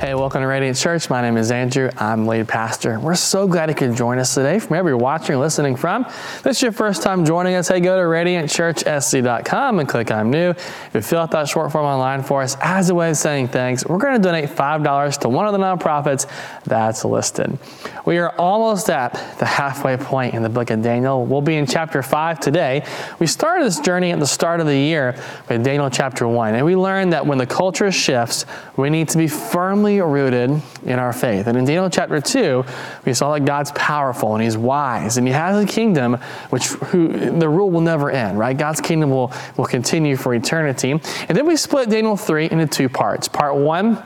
Hey, welcome to Radiant Church. My name is Andrew. I'm lead pastor. We're so glad you could join us today from wherever you're watching or listening from. If this is your first time joining us, hey, go to radiantchurchsc.com and click I'm new. If you fill out that short form online for us, as a way of saying thanks, we're going to donate $5 to one of the nonprofits that's listed. We are almost at the halfway point in the book of Daniel. We'll be in chapter 5 today. We started this journey at the start of the year with Daniel chapter 1, and we learned that when the culture shifts, we need to be firmly firmly rooted in our faith. And in Daniel chapter 2, we saw that God's powerful and he's wise and he has a kingdom which who, the rule will never end, right? God's kingdom will, will continue for eternity. And then we split Daniel 3 into two parts. Part 1,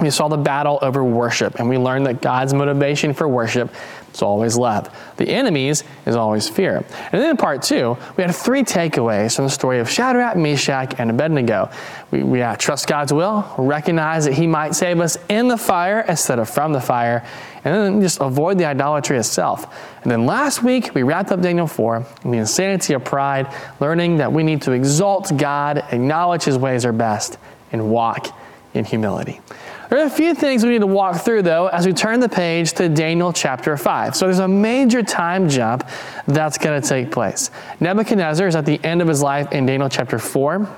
we saw the battle over worship, and we learned that God's motivation for worship is always love. The enemies is always fear. And then in part two, we had three takeaways from the story of Shadrach, Meshach, and Abednego. We, we uh, trust God's will, recognize that He might save us in the fire instead of from the fire, and then just avoid the idolatry itself. And then last week, we wrapped up Daniel 4 and the insanity of pride, learning that we need to exalt God, acknowledge His ways are best, and walk in humility. There are a few things we need to walk through, though, as we turn the page to Daniel chapter 5. So there's a major time jump that's going to take place. Nebuchadnezzar is at the end of his life in Daniel chapter 4.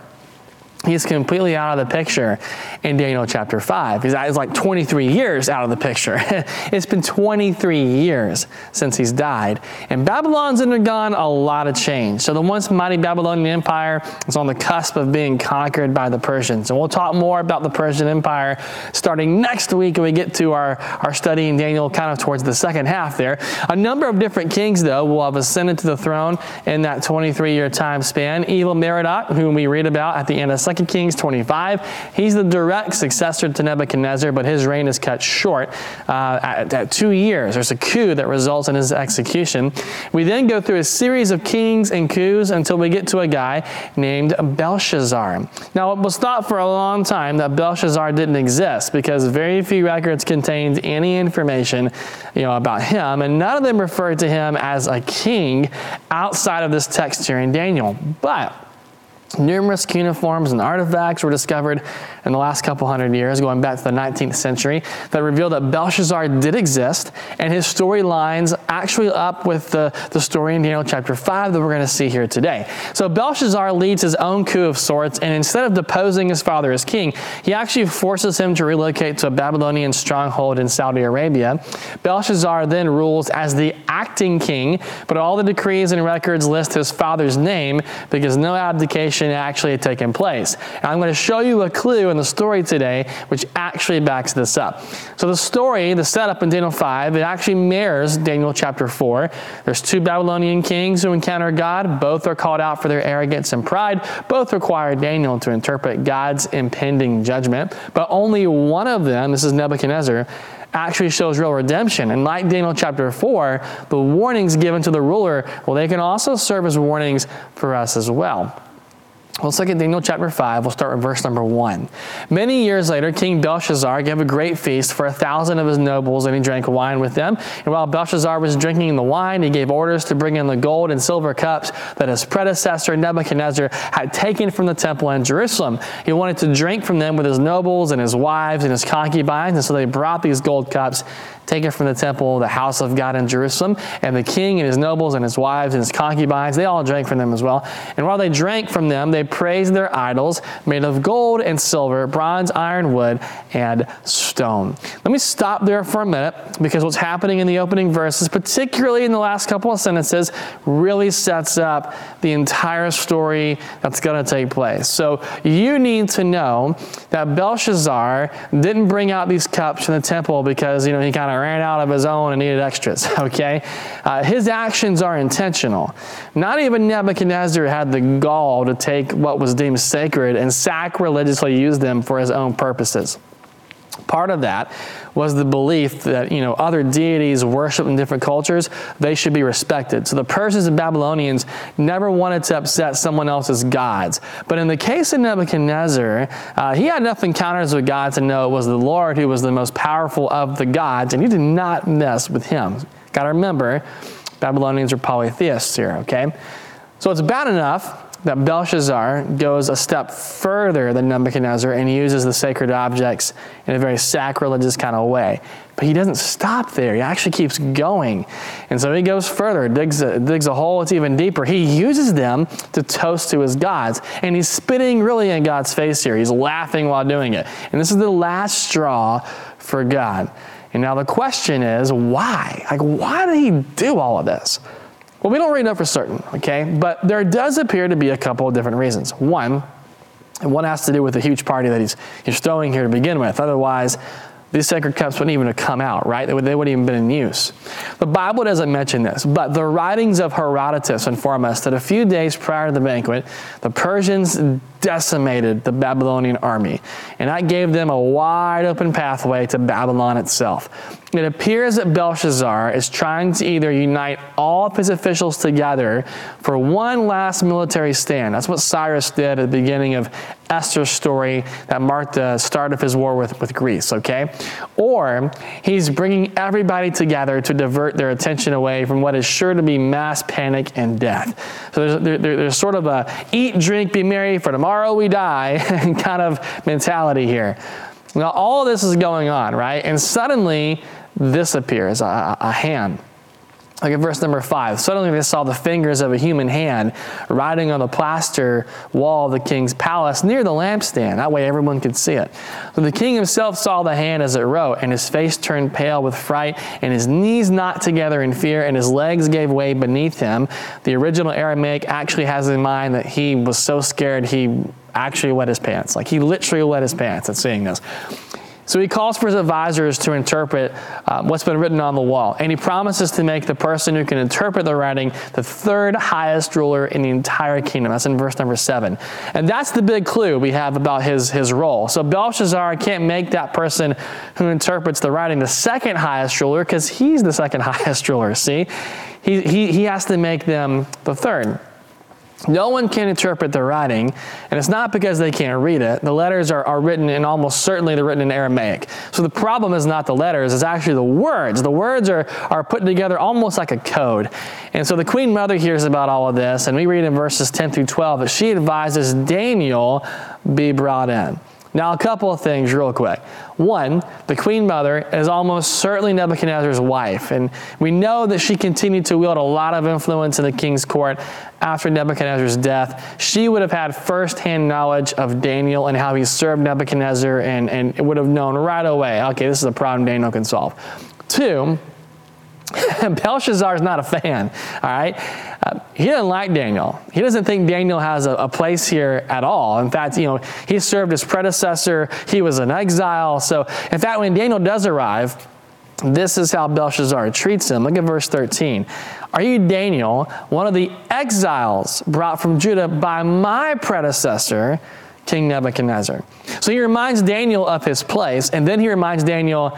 He's completely out of the picture in Daniel chapter 5. He's, like 23 years out of the picture. it's been 23 years since he's died. And Babylon's undergone a lot of change. So the once mighty Babylonian Empire is on the cusp of being conquered by the Persians. And we'll talk more about the Persian Empire starting next week when we get to our, our study in Daniel kind of towards the second half there. A number of different kings, though, will have ascended to the throne in that 23 year time span. Evil Merodach, whom we read about at the end of 2 Kings 25. He's the direct successor to Nebuchadnezzar, but his reign is cut short uh, at, at, two years. There's a coup that results in his execution. We then go through a series of kings and coups until we get to a guy named Belshazzar. Now, it was thought for a long time that Belshazzar didn't exist because very few records contained any information you know, about him, and none of them referred to him as a king outside of this text here in Daniel. But Numerous cuneiforms and artifacts were discovered in the last couple hundred years, going back to the 19th century, that revealed that Belshazzar did exist, and his story lines actually up with the, the story in Daniel chapter 5 that we're going to see here today. So Belshazzar leads his own coup of sorts, and instead of deposing his father as king, he actually forces him to relocate to a Babylonian stronghold in Saudi Arabia. Belshazzar then rules as the acting king, but all the decrees and records list his father's name because no abdication actually had taken place. And I'm going to show you a clue in the story today which actually backs this up. So the story, the setup in Daniel 5, it actually mirrors Daniel chapter 4. There's two Babylonian kings who encounter God. Both are called out for their arrogance and pride. Both require Daniel to interpret God's impending judgment. But only one of them, this is Nebuchadnezzar, actually shows real redemption. And like Daniel chapter 4, the warnings given to the ruler, well, they can also serve as warnings for us as well. Look at Daniel chapter 5. We'll start with verse number 1. Many years later, King Belshazzar gave a great feast for a thousand of his nobles, and he drank wine with them. And while Belshazzar was drinking the wine, he gave orders to bring in the gold and silver cups that his predecessor Nebuchadnezzar had taken from the temple in Jerusalem. He wanted to drink from them with his nobles and his wives and his concubines, and so they brought these gold cups taken from the temple, the house of God in Jerusalem. And the king and his nobles and his wives and his concubines, they all drank from them as well. And while they drank from them, they praised their idols made of gold and silver, bronze, iron, wood, and stone. Let me stop there for a minute because what's happening in the opening verses, particularly in the last couple of sentences, really sets up the entire story that's going to take place. So you need to know that Belshazzar didn't bring out these cups in the temple because, you know, he kind of ran out of his own and needed extras, okay? Uh, his actions are intentional. Not even Nebuchadnezzar had the gall to take what was deemed sacred and sacrilegiously use them for his own purposes. Part of that was the belief that you know other deities worshipped in different cultures, they should be respected. So the Persians and Babylonians never wanted to upset someone else's gods. But in the case of Nebuchadnezzar, uh, he had enough encounters with God to know it was the Lord who was the most powerful of the gods, and he did not mess with him. Got to remember, Babylonians are polytheists here. Okay, so it's bad enough that Belshazzar goes a step further than Nebuchadnezzar and uses the sacred objects in a very sacrilegious kind of way. But he doesn't stop there. He actually keeps going. And so he goes further, digs a, digs a hole that's even deeper. He uses them to toast to his gods. And he's spitting really in God's face here. He's laughing while doing it. And this is the last straw for God. And now the question is, why? Like, why did he do all of this? Well, we don't really know for certain, okay? But there does appear to be a couple of different reasons. One, and one has to do with the huge party that he's, he's throwing here to begin with. Otherwise, these sacred cups wouldn't even have come out, right? They, would, they wouldn't even been in use. The Bible doesn't mention this, but the writings of Herodotus inform us that a few days prior to the banquet, the Persians decimated the Babylonian army, and that gave them a wide open pathway to Babylon itself. It appears that Belshazzar is trying to either unite all of his officials together for one last military stand. That's what Cyrus did at the beginning of Esther's story that marked the start of his war with, with Greece, okay? Or he's bringing everybody together to divert their attention away from what is sure to be mass panic and death. So there's, there, there's sort of a eat, drink, be merry, for tomorrow we die kind of mentality here. Now, all this is going on, right? And suddenly, this appears a, a hand. Like in verse number five, suddenly they saw the fingers of a human hand writing on the plaster wall of the king's palace near the lampstand. That way everyone could see it. So the king himself saw the hand as it wrote, and his face turned pale with fright, and his knees knocked together in fear, and his legs gave way beneath him. The original Aramaic actually has in mind that he was so scared he actually wet his pants. Like he literally wet his pants at seeing this. So he calls for his advisors to interpret um, what's been written on the wall. And he promises to make the person who can interpret the writing the third highest ruler in the entire kingdom. That's in verse number seven. And that's the big clue we have about his, his role. So Belshazzar can't make that person who interprets the writing the second highest ruler because he's the second highest ruler, see? He, he, he has to make them the third. No one can interpret the writing, and it's not because they can't read it. The letters are, are written in almost certainly they're written in Aramaic. So the problem is not the letters, it's actually the words. The words are, are put together almost like a code. And so the Queen Mother hears about all of this, and we read in verses 10 through 12 that she advises Daniel be brought in. Now, a couple of things real quick. One, the queen mother is almost certainly Nebuchadnezzar's wife, and we know that she continued to wield a lot of influence in the king's court after Nebuchadnezzar's death. She would have had firsthand knowledge of Daniel and how he served Nebuchadnezzar and, and would have known right away okay, this is a problem Daniel can solve. Two, Belshazzar is not a fan, all right? He doesn't like Daniel. He doesn't think Daniel has a, a, place here at all. In fact, you know, he served his predecessor. He was an exile. So, in fact, when Daniel does arrive, this is how Belshazzar treats him. Look at verse 13. Are you Daniel, one of the exiles brought from Judah by my predecessor, King Nebuchadnezzar? So he reminds Daniel of his place, and then he reminds Daniel,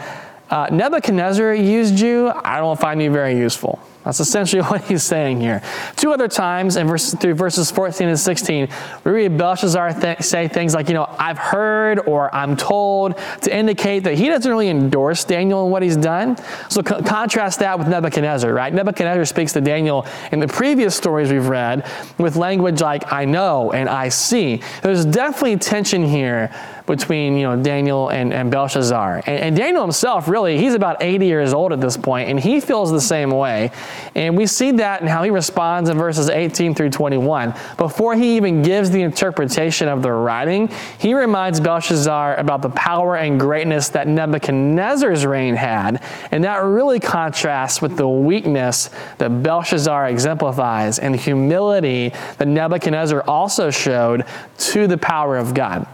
uh, Nebuchadnezzar used you. I don't find you very useful. That's essentially what he's saying here. Two other times in verse, through verses 14 and 16, we read Belshazzar th- say things like, you know, I've heard or I'm told to indicate that he doesn't really endorse Daniel and what he's done. So co- contrast that with Nebuchadnezzar, right? Nebuchadnezzar speaks to Daniel in the previous stories we've read with language like, I know and I see. There's definitely tension here between you know Daniel and, and Belshazzar. And, and, Daniel himself, really, he's about 80 years old at this point, and he feels the same way. And we see that in how he responds in verses 18 through 21. Before he even gives the interpretation of the writing, he reminds Belshazzar about the power and greatness that Nebuchadnezzar's reign had. And that really contrasts with the weakness that Belshazzar exemplifies and the humility that Nebuchadnezzar also showed to the power of God.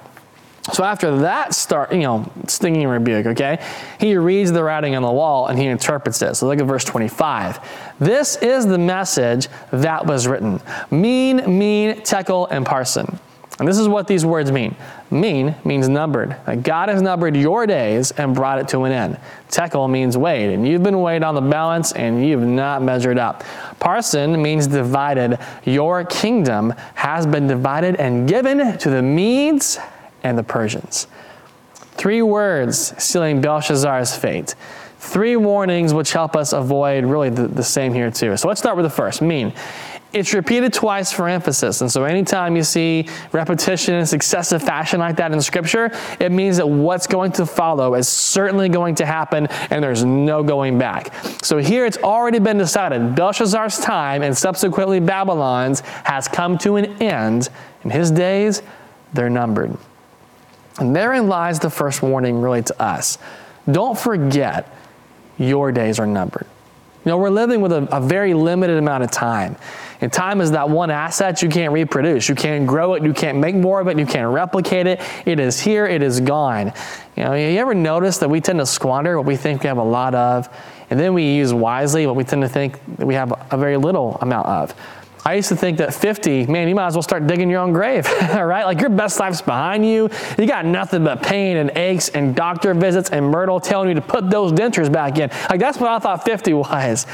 So after that start, you know, stinging rebuke, okay, he reads the writing on the wall and he interprets it. So look at verse 25. This is the message that was written. Mene, mene, tekel, and parsin. And this is what these words mean. Mene means numbered. God has numbered your days and brought it to an end. Tekel means weighed, and you've been weighed on the balance and you've not measured up. Parsin means divided. Your kingdom has been divided and given to the Medes and the Persians. Three words sealing Belshazzar's fate. Three warnings which help us avoid really the, the same here too. So let's start with the first mene it's repeated twice for emphasis. And so anytime you see repetition in successive fashion like that in scripture, it means that what's going to follow is certainly going to happen and there's no going back. So here it's already been decided. Belshazzar's time and subsequently Babylon's has come to an end and his days, they're numbered. And therein lies the first warning really to us. Don't forget your days are numbered. You know, we're living with a, a, very limited amount of time. And time is that one asset you can't reproduce. You can't grow it, you can't make more of it, you can't replicate it. It is here, it is gone. You know, you ever notice that we tend to squander what we think we have a lot of, and then we use wisely what we tend to think we have a very little amount of? I used to think that 50, man, you might as well start digging your own grave, right? Like your best life's behind you. You got nothing but pain and aches and doctor visits and Myrtle telling you to put those dentures back in. Like that's what I thought 50 was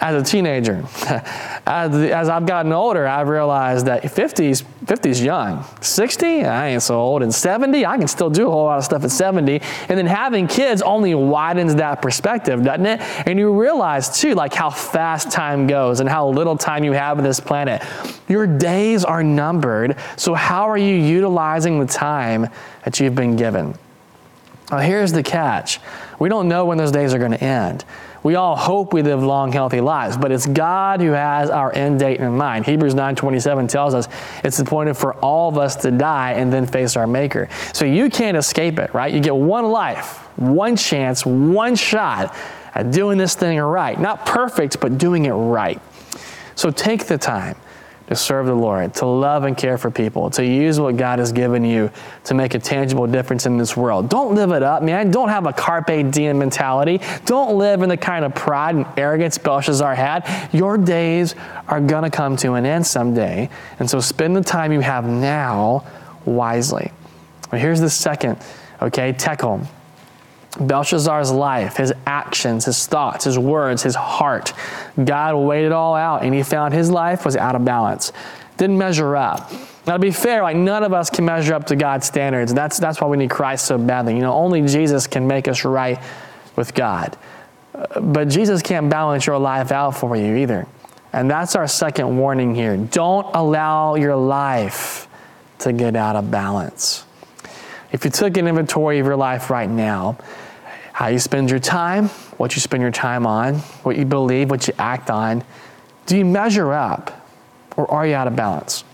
as a teenager. As, as, I've gotten older, I've realized that 50's, 50's young. 60, I ain't so old. And 70, I can still do a whole lot of stuff at 70. And then having kids only widens that perspective, doesn't it? And you realize, too, like how fast time goes and how little time you have on this planet. Your days are numbered, so how are you utilizing the time that you've been given? Now, here's the catch. We don't know when those days are going to end. We all hope we live long, healthy lives, but it's God who has our end date in mind. Hebrews 9:27 tells us it's appointed for all of us to die and then face our Maker. So you can't escape it, right? You get one life, one chance, one shot at doing this thing right. Not perfect, but doing it right. So take the time to serve the Lord, to love and care for people, to use what God has given you to make a tangible difference in this world. Don't live it up, man. Don't have a carpe diem mentality. Don't live in the kind of pride and arrogance Belshazzar had. Your days are going to come to an end someday. And so spend the time you have now wisely. Well, here's the second, okay, Tekel. Belshazzar's life, his actions, his thoughts, his words, his heart. God weighed it all out, and he found his life was out of balance. Didn't measure up. Now, to be fair, like none of us can measure up to God's standards. That's, that's why we need Christ so badly. You know, only Jesus can make us right with God. Uh, but Jesus can't balance your life out for you either. And that's our second warning here. Don't allow your life to get out of balance. If you took an inventory of your life right now, how you spend your time, what you spend your time on, what you believe, what you act on, do you measure up or are you out of balance?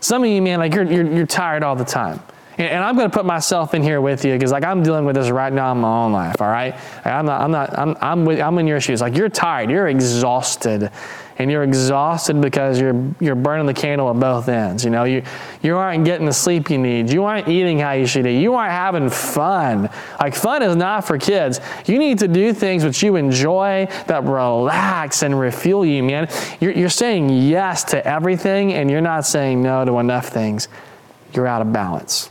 Some of you, man, like you're, you're, you're tired all the time. And, and I'm going to put myself in here with you because like I'm dealing with this right now in my own life, all right? I'm not, I'm not, I'm, I'm, with, I'm in your shoes. Like you're tired, you're exhausted and you're exhausted because you're you're burning the candle at both ends. You know, you you aren't getting the sleep you need. You aren't eating how you should eat. You aren't having fun. Like fun is not for kids. You need to do things which you enjoy that relax and refuel you, man. You're, you're saying yes to everything and you're not saying no to enough things. You're out of balance.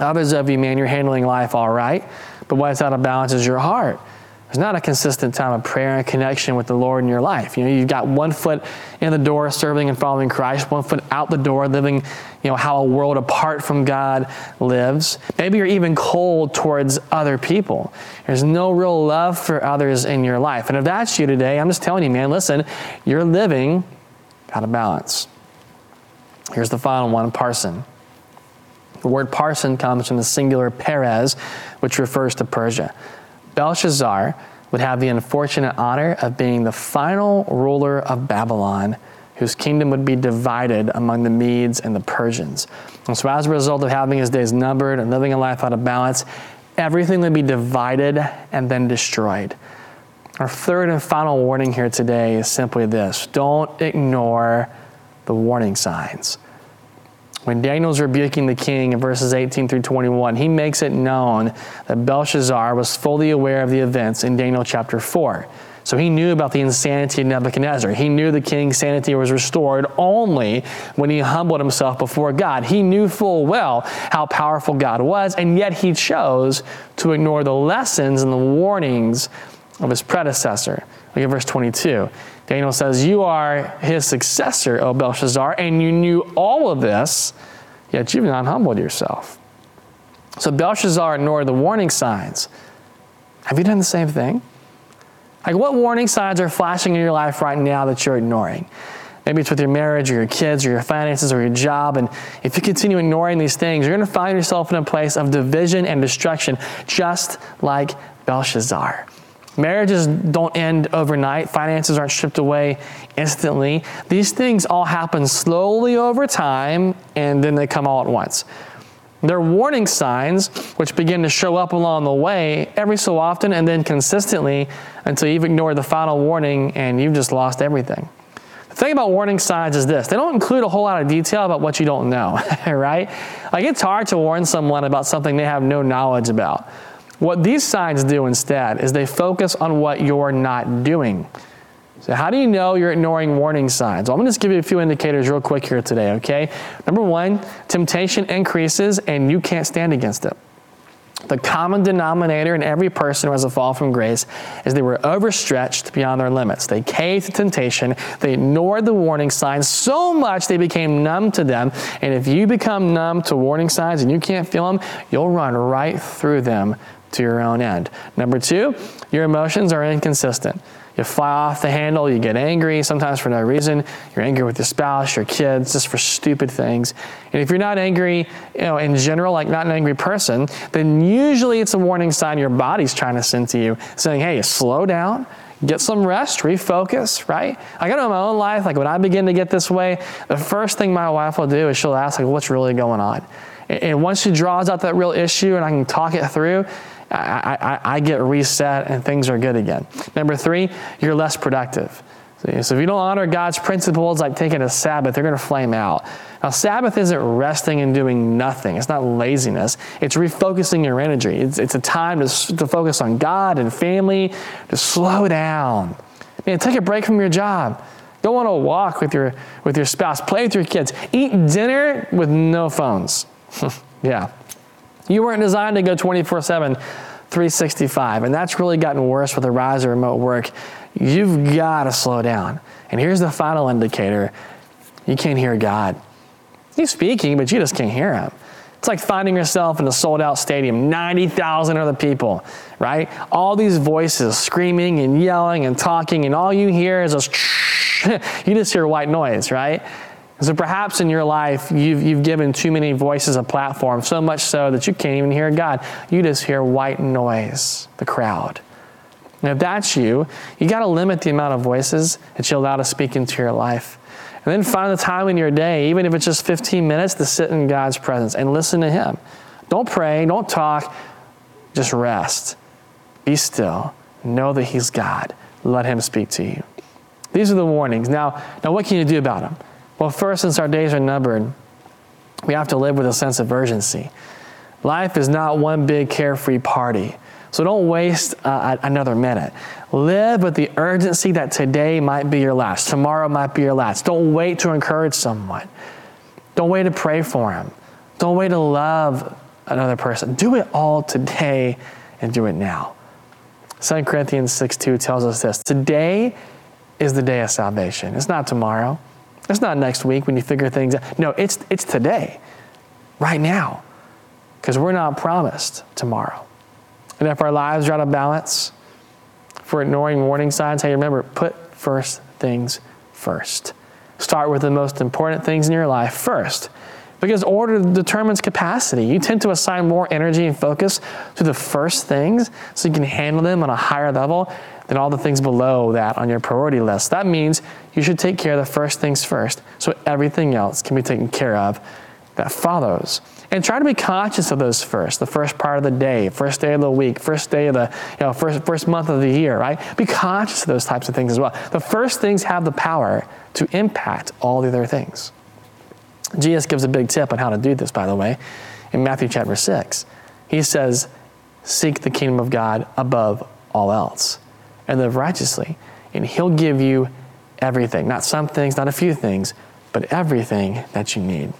Others of you, man, you're handling life all right, but what's out of balance is your heart. There's not a consistent time of prayer and connection with the Lord in your life. You know, you've got one foot in the door serving and following Christ, one foot out the door living, you know, how a world apart from God lives. Maybe you're even cold towards other people. There's no real love for others in your life. And if that's you today, I'm just telling you, man, listen, you're living out of balance. Here's the final one, parsin. The word parsin comes from the singular Peres, which refers to Persia. Belshazzar would have the unfortunate honor of being the final ruler of Babylon, whose kingdom would be divided among the Medes and the Persians. And so, as a result of having his days numbered and living a life out of balance, everything would be divided and then destroyed. Our third and final warning here today is simply this don't ignore the warning signs. When Daniel's rebuking the king in verses 18 through 21, he makes it known that Belshazzar was fully aware of the events in Daniel chapter 4. So he knew about the insanity of Nebuchadnezzar. He knew the king's sanity was restored only when he humbled himself before God. He knew full well how powerful God was, and yet he chose to ignore the lessons and the warnings of his predecessor. Look at verse 22. Daniel says, You are his successor, O Belshazzar, and you knew all of this, yet you've not humbled yourself. So Belshazzar ignored the warning signs. Have you done the same thing? Like, what warning signs are flashing in your life right now that you're ignoring? Maybe it's with your marriage or your kids or your finances or your job. And if you continue ignoring these things, you're going to find yourself in a place of division and destruction, just like Belshazzar. Marriages don't end overnight. Finances aren't stripped away instantly. These things all happen slowly over time, and then they come all at once. They're warning signs which begin to show up along the way every so often and then consistently until you've ignored the final warning and you've just lost everything. The thing about warning signs is this they don't include a whole lot of detail about what you don't know, right? Like it's hard to warn someone about something they have no knowledge about. What these signs do instead is they focus on what you're not doing. So, how do you know you're ignoring warning signs? Well, I'm going to just give you a few indicators real quick here today, okay? Number one, temptation increases and you can't stand against it. The common denominator in every person who has a fall from grace is they were overstretched beyond their limits. They caved to temptation. They ignored the warning signs so much they became numb to them. And if you become numb to warning signs and you can't feel them, you'll run right through them to your own end. Number two, your emotions are inconsistent. You fly off the handle, you get angry, sometimes for no reason. You're angry with your spouse, your kids, just for stupid things. And if you're not angry, you know, in general, like not an angry person, then usually it's a warning sign your body's trying to send to you, saying, hey, slow down, get some rest, refocus, right? I got in my own life, like when I begin to get this way, the first thing my wife will do is she'll ask, like, what's really going on? And once she draws out that real issue and I can talk it through, I, I, I, get reset and things are good again. Number three, you're less productive. So if you don't honor God's principles like taking a Sabbath, they're going to flame out. Now, Sabbath isn't resting and doing nothing. It's not laziness. It's refocusing your energy. It's, it's a time to, to focus on God and family, to slow down. Man, take a break from your job. Go on a walk with your, with your spouse. Play with your kids. Eat dinner with no phones. yeah. You weren't designed to go 24 7, 365. And that's really gotten worse with the rise of remote work. You've got to slow down. And here's the final indicator you can't hear God. He's speaking, but you just can't hear him. It's like finding yourself in a sold out stadium, 90,000 other people, right? All these voices screaming and yelling and talking, and all you hear is a you just hear white noise, right? So perhaps in your life, you've, you've given too many voices a platform, so much so that you can't even hear God. You just hear white noise, the crowd. And if that's you, you got to limit the amount of voices that you allow to speak into your life. And then find the time in your day, even if it's just 15 minutes, to sit in God's presence and listen to Him. Don't pray, don't talk, just rest. Be still. Know that He's God. Let Him speak to you. These are the warnings. Now, now what can you do about them? Well, first, since our days are numbered, we have to live with a sense of urgency. Life is not one big carefree party. So don't waste uh, another minute. Live with the urgency that today might be your last, tomorrow might be your last. Don't wait to encourage someone. Don't wait to pray for him. Don't wait to love another person. Do it all today and do it now. 2 Corinthians 6 2 tells us this Today is the day of salvation. It's not tomorrow. It's not next week when you figure things out. No, it's, it's today, right now, because we're not promised tomorrow. And if our lives are out of balance, for ignoring warning signs, hey, remember, put first things first. Start with the most important things in your life first. Because order determines capacity. You tend to assign more energy and focus to the first things so you can handle them on a higher level than all the things below that on your priority list. That means you should take care of the first things first so everything else can be taken care of that follows. And try to be conscious of those first, the first part of the day, first day of the week, first day of the, you know, first, first month of the year, right? Be conscious of those types of things as well. The first things have the power to impact all the other things. Jesus gives a big tip on how to do this, by the way, in Matthew chapter 6. He says, Seek the kingdom of God above all else. and live righteously, and He'll give you everything. Not some things, not a few things, but everything that you need.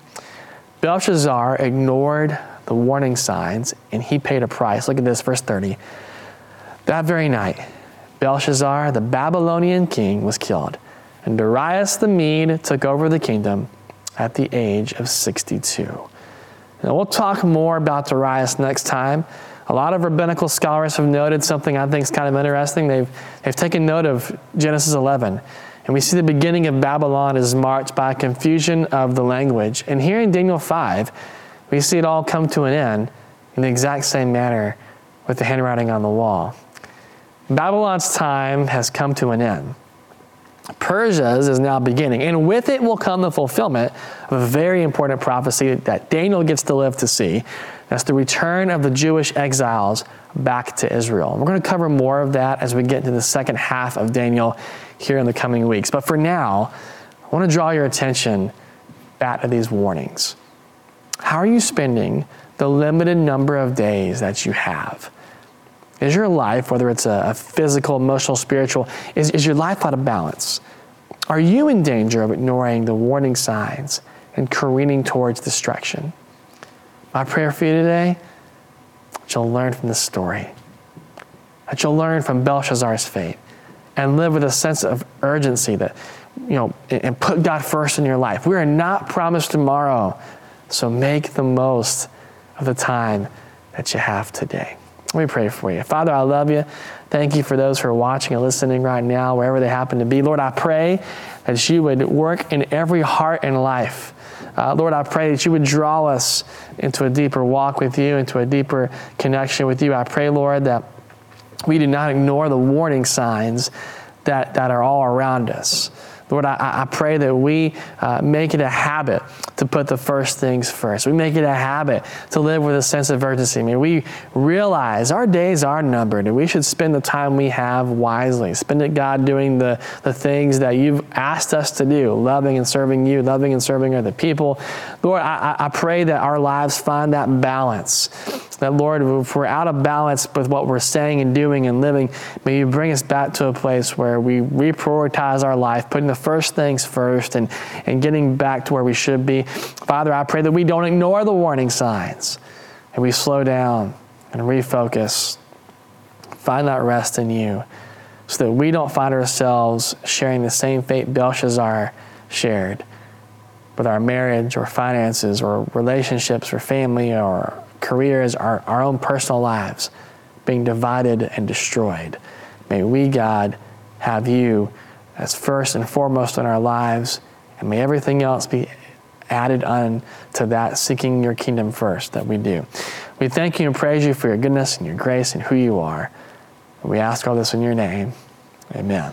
Belshazzar ignored the warning signs and he paid a price. Look at this, verse 30. That very night, Belshazzar, the Babylonian king, was killed, and Darius the Mede took over the kingdom at the age of 62. Now, we'll talk more about Darius next time. A lot of rabbinical scholars have noted something I think is kind of interesting. They've, they've taken note of Genesis 11. And we see the beginning of Babylon is marked by a confusion of the language. And here in Daniel 5, we see it all come to an end in the exact same manner with the handwriting on the wall. Babylon's time has come to an end. Persia's is now beginning, and with it will come the fulfillment of a very important prophecy that Daniel gets to live to see. That's the return of the Jewish exiles back to Israel. We're going to cover more of that as we get into the second half of Daniel here in the coming weeks. But for now, I want to draw your attention back to these warnings. How are you spending the limited number of days that you have? Is your life, whether it's a, physical, emotional, spiritual, is, is your life out of balance? Are you in danger of ignoring the warning signs and careening towards destruction? My prayer for you today that you'll learn from this story, that you'll learn from Belshazzar's fate, and live with a sense of urgency that, you know, and put God first in your life. We are not promised tomorrow, so make the most of the time that you have today. Let me pray for you. Father, I love you. Thank you for those who are watching and listening right now, wherever they happen to be. Lord, I pray that you would work in every heart and life. Uh, Lord, I pray that you would draw us into a deeper walk with you, into a deeper connection with you. I pray, Lord, that we do not ignore the warning signs that, that are all around us. Lord, I, I pray that we uh, make it a habit to put the first things first. We make it a habit to live with a sense of urgency. May we realize our days are numbered and we should spend the time we have wisely. Spend it, God, doing the, the things that you've asked us to do, loving and serving you, loving and serving other people. Lord, I, I pray that our lives find that balance that, Lord, if we're out of balance with what we're saying and doing and living, may you bring us back to a place where we reprioritize our life, putting the first things first and, and getting back to where we should be. Father, I pray that we don't ignore the warning signs and we slow down and refocus, find that rest in you, so that we don't find ourselves sharing the same fate Belshazzar shared with our marriage or finances or relationships or family or careers, our, our own personal lives being divided and destroyed. May we, God, have you as first and foremost in our lives, and may everything else be added on to that, seeking your kingdom first that we do. We thank you and praise you for your goodness and your grace and who you are. We ask all this in your name. Amen.